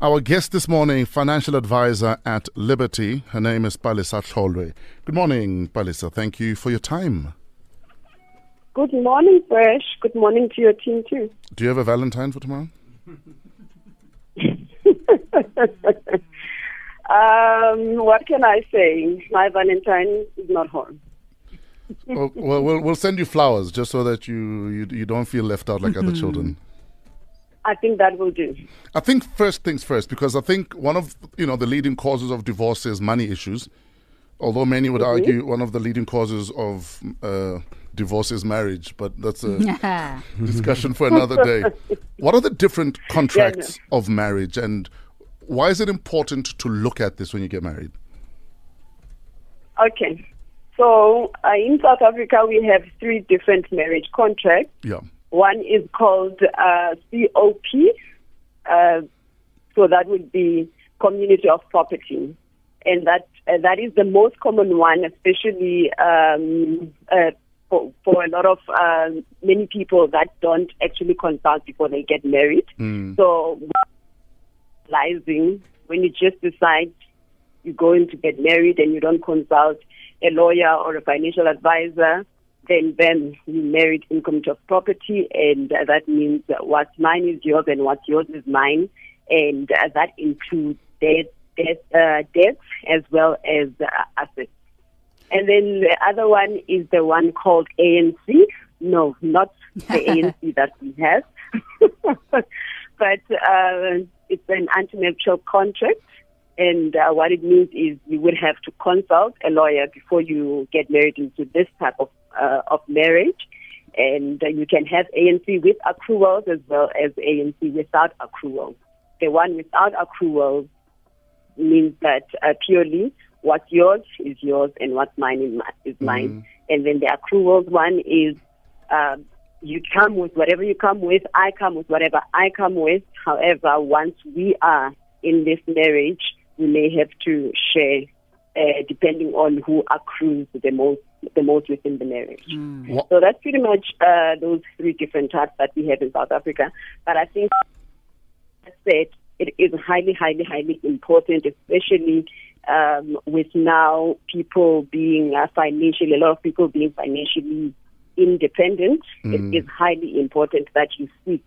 Our guest this morning, financial advisor at Liberty. Her name is Palesa Tlholoe. Good morning, Palesa. Thank you for your time. Good morning, Fresh. Good morning to your team, too. Do you have a Valentine for tomorrow? um, what can I say? My Valentine is not home. well, well, well, we'll send you flowers just so that you, you, you don't feel left out like other children. I think that will do. I think first things first, because I think one of you know the leading causes of divorce is money issues. Although many would Mm-hmm. argue one of the leading causes of uh, divorce is marriage, but that's a discussion for another day. What are the different contracts of marriage, and why is it important to look at this when you get married? Okay. So uh, in South Africa, we have three different marriage contracts. Yeah. One is called uh, COP. Uh, so that would be Community of Property. And that uh, that is the most common one, especially um, uh, for, for a lot of uh, many people that don't actually consult before they get married. So, realizing when you just decide you're going to get married and you don't consult a lawyer or a financial advisor, then then you married in community of property, and uh, that means what's mine is yours and what's yours is mine, and uh, that includes debt, debt, uh, debts as well as uh, assets. And then the other one is the one called ANC. No, not the ANC that we have, but uh, it's an antenuptial contract. And uh, what it means is you would have to consult a lawyer before you get married into this type of uh, of marriage. And uh, you can have ANC with accruals as well as ANC without accruals. The one without accruals means that uh, purely what's yours is yours and what's mine is, mi- is mine. And then the accruals one is um, you come with whatever you come with, I come with whatever I come with. However, once we are in this marriage, we may have to share uh, depending on who accrues the most the most within the marriage. Wha- So that's pretty much uh, those three different types that we have in South Africa. But I think that said, it is highly, highly, highly important, especially um, with now people being uh, financially, a lot of people being financially independent. It is highly important that you seek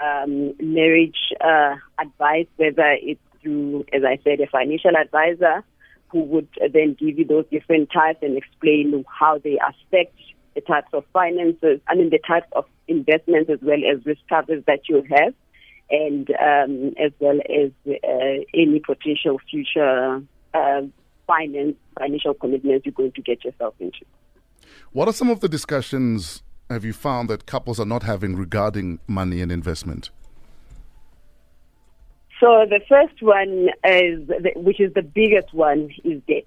um, marriage uh, advice, whether it's through, as I said, a financial advisor who would then give you those different types and explain how they affect the types of finances, I mean, the types of investments as well as risk covers that you have, and um, as well as uh, any potential future uh, finance, financial commitments you're going to get yourself into. What are some of the discussions have you found that couples are not having regarding money and investment? So the first one is, the, which is the biggest one, is debt.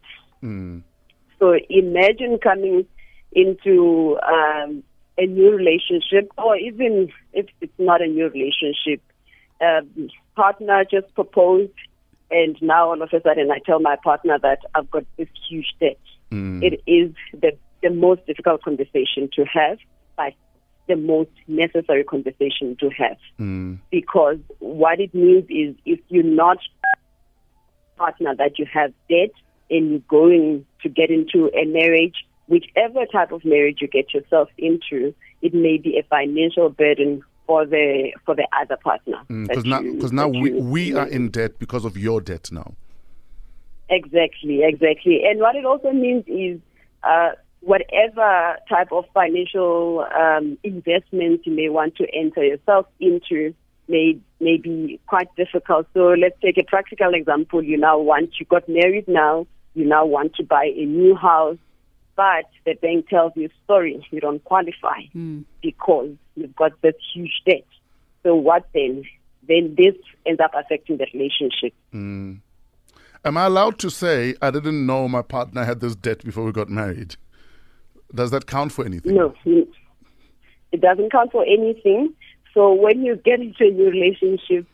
So imagine coming into um, a new relationship, or even if it's not a new relationship, um, partner just proposed, and now all of a sudden I tell my partner that I've got this huge debt. It is the the most difficult conversation to have, but the most necessary conversation to have because what it means is if you're not partner that you have debt and you're going to get into a marriage, whichever type of marriage you get yourself into, it may be a financial burden for the for the other partner. Because that now, you- because now we, you- we are in debt because of your debt now. Exactly, exactly. And what it also means is uh, whatever type of financial um, investment you may want to enter yourself into may may be quite difficult. So let's take a practical example. You now want you got married now. You now want to buy a new house, but the bank tells you, sorry, you don't qualify because you've got this huge debt. So what then? Then this ends up affecting the relationship. Am I allowed to say I didn't know my partner had this debt before we got married? Does that count for anything? No, it doesn't count for anything. So when you get into a new relationship,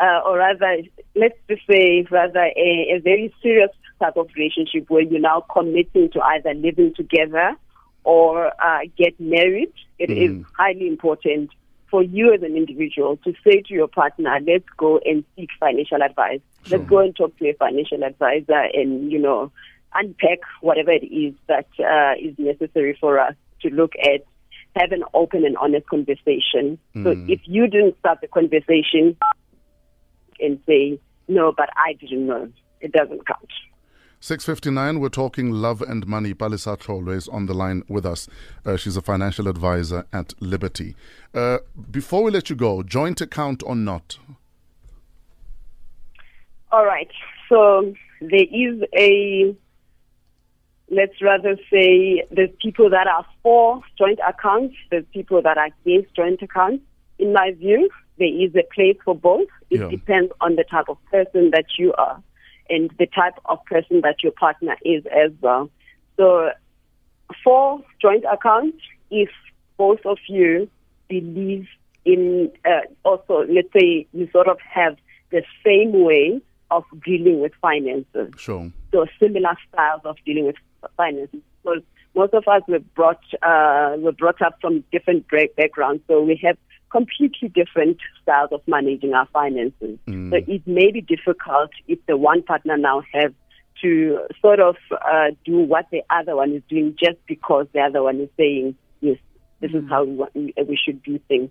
uh, or rather, let's just say, rather a, a very serious type of relationship where you're now committing to either living together or uh, get married, it is highly important for you as an individual to say to your partner, let's go and seek financial advice. Sure. Let's go and talk to a financial advisor and, you know, unpack whatever it is that uh, is necessary for us to look at, have an open and honest conversation. Mm. So hmm. if you didn't start the conversation and say, no, but I didn't know, it doesn't count. 659, we're talking love and money. Palesa Tlholoe is on the line with us. Uh, she's a financial advisor at Liberty. Uh, before we let you go, joint account or not? All right. So there is a, let's rather say, there's people that are for joint accounts, there's people that are against joint accounts. In my view, there is a place for both. It yeah. depends on the type of person that you are and the type of person that your partner is as well. So, for joint accounts, if both of you believe in, uh, also, let's say you sort of have the same way of dealing with finances. Sure. So, similar styles of dealing with finances. So, most of us were brought uh, were brought up from different backgrounds, so we have completely different styles of managing our finances. Mm. So it may be difficult if the one partner now has to sort of uh, do what the other one is doing just because the other one is saying, yes, this mm. is how we, want, we should do things.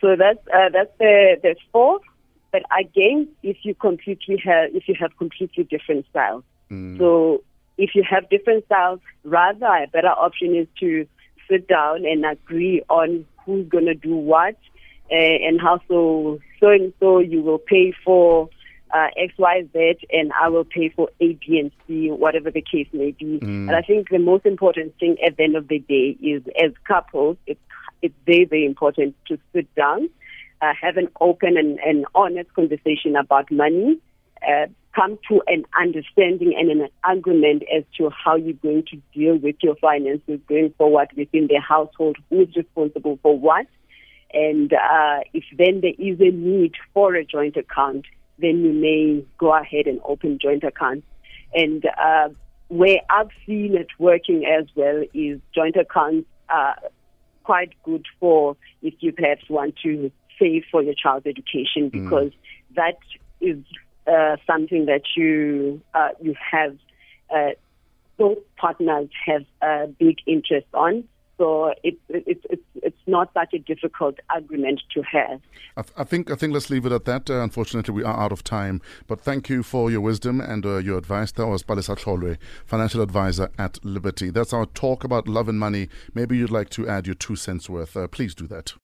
So that's uh, that's the the fourth. But again, if you completely have if you have completely different styles, mm. so if you have different styles, rather a better option is to sit down and agree on who's going to do what uh, and how so so and so you will pay for uh, X, Y, Z, and I will pay for A, B, and C, whatever the case may be. Mm. And I think the most important thing at the end of the day is, as couples, it's it's very very important to sit down, uh, have an open and, and honest conversation about money. Uh, come to an understanding and an agreement as to how you're going to deal with your finances going forward within the household, who's responsible for what, and uh, if then there is a need for a joint account, then you may go ahead and open joint accounts. And uh, where I've seen it working as well is joint accounts are quite good for if you perhaps want to save for your child's education mm. because mm. that is uh, something that you uh, you have uh, both partners have a big interest on. So it's it's it's it's not such a difficult argument to have. I, th- I think I think let's leave it at that. Uh, unfortunately, we are out of time. But thank you for your wisdom and uh, your advice. That was Palesa Tlholoe, financial advisor at Liberty. That's our talk about love and money. Maybe you'd like to add your two cents worth. Uh, please do that.